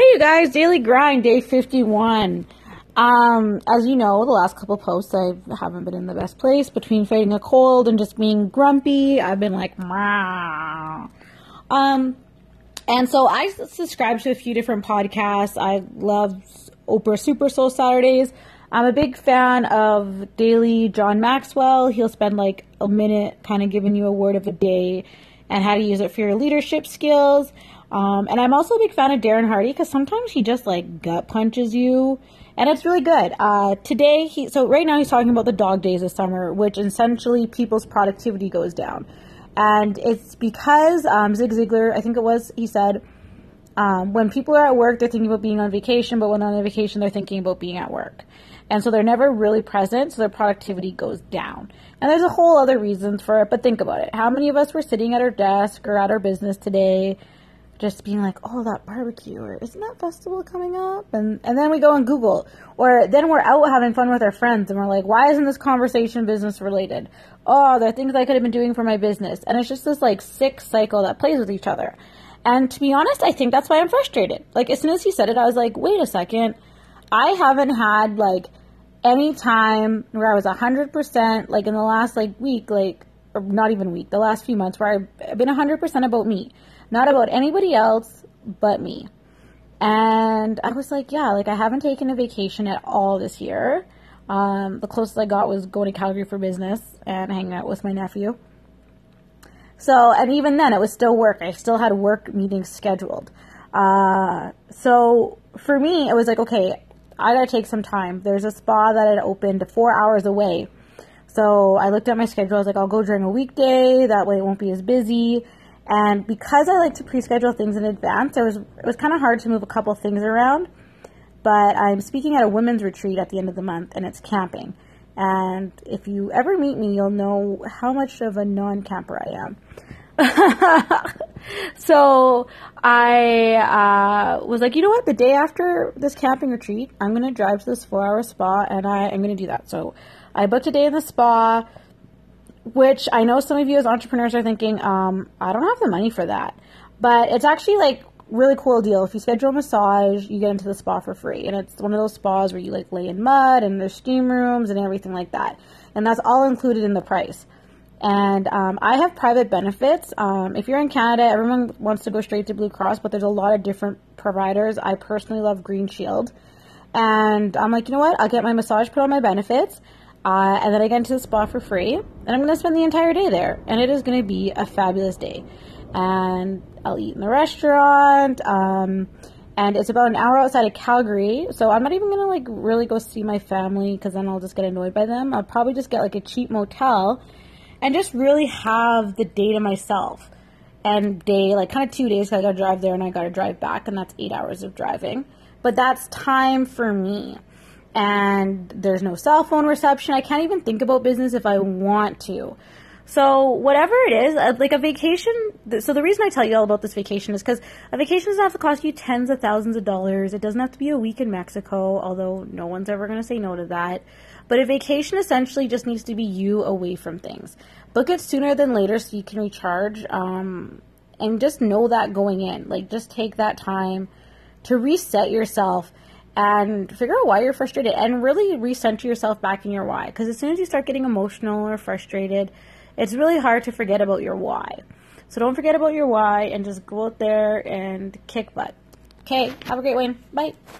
Hey, you guys, daily grind, day 51. Um, as you know, the last couple posts, I haven't been in the best place between fighting a cold and just being grumpy. I've been like, Mah. um, and so I subscribe to a few different podcasts. I love Oprah Super Soul Saturdays. I'm a big fan of Daily John Maxwell. He'll spend like a minute kind of giving you a word of the day and how to use it for your leadership skills. Um, and I'm also a big fan of Darren Hardy because sometimes he just like gut punches you, and it's really good. Uh, today, he so right now he's talking about the dog days of summer, which essentially people's productivity goes down, and it's because um, Zig Ziglar, I think it was, he said. Um, when people are at work, they're thinking about being on vacation, but when they're on vacation, they're thinking about being at work. And so they're never really present, so their productivity goes down. And there's a whole other reasons for it, but think about it. How many of us were sitting at our desk or at our business today just being like, oh, that barbecue, or isn't that festival coming up? And and then we go and Google, or then we're out having fun with our friends, and we're like, why isn't this conversation business related? Oh, there are things I could have been doing for my business, and it's just this like sick cycle that plays with each other. And to be honest, I think that's why I'm frustrated. Like as soon as he said it, I was like, wait a second, I haven't had like any time where I was hundred percent like in the last like week, like or not even week, the last few months where I've been hundred percent about me not about anybody else but me. And I was like, yeah, like I haven't taken a vacation at all this year. Um, the closest I got was going to Calgary for business and hanging out with my nephew. So, and even then, it was still work. I still had work meetings scheduled. Uh, so for me, it was like, okay, I gotta take some time. There's a spa that had opened four hours away. So I looked at my schedule. I was like, I'll go during a weekday. That way it won't be as busy. And because I like to pre-schedule things in advance, it was it was kind of hard to move a couple things around. But I'm speaking at a women's retreat at the end of the month, and it's camping. And if you ever meet me, you'll know how much of a non-camper I am. so I uh, was like, you know what? The day after this camping retreat, I'm going to drive to this four-hour spa, and I am going to do that. So I booked a day in the spa which I know some of you as entrepreneurs are thinking, um, I don't have the money for that. But it's actually like really cool deal. If you schedule a massage, you get into the spa for free. And it's one of those spas where you like lay in mud and there's steam rooms and everything like that. And that's all included in the price. And um, I have private benefits. Um, if you're in Canada, everyone wants to go straight to Blue Cross, but there's a lot of different providers. I personally love Green Shield. And I'm like, you know what? I'll get my massage put on my benefits uh, and then I get into the spa for free, and I'm going to spend the entire day there. And it is going to be a fabulous day. And I'll eat in the restaurant. Um, and it's about an hour outside of Calgary, so I'm not even gonna like really go see my family because then I'll just get annoyed by them. I'll probably just get like a cheap motel and just really have the day to myself. And day like kind of two days. I gotta drive there and I gotta drive back, and that's eight hours of driving. But that's time for me and there's no cell phone reception. I can't even think about business if I want to. So whatever it is, uh, like a vacation. So the reason I tell you all about this vacation is because a vacation doesn't have to cost you tens of thousands of dollars. It doesn't have to be a week in Mexico, although no one's ever going to say no to that. But a vacation essentially just needs to be you away from things. Book it sooner than later so you can recharge. Um, and just know that going in, like just take that time to reset yourself and figure out why you're frustrated and really recenter yourself back in your why. Because as soon as you start getting emotional or frustrated, it's really hard to forget about your why. So don't forget about your why and just go out there and kick butt. Okay, have a great one. Bye.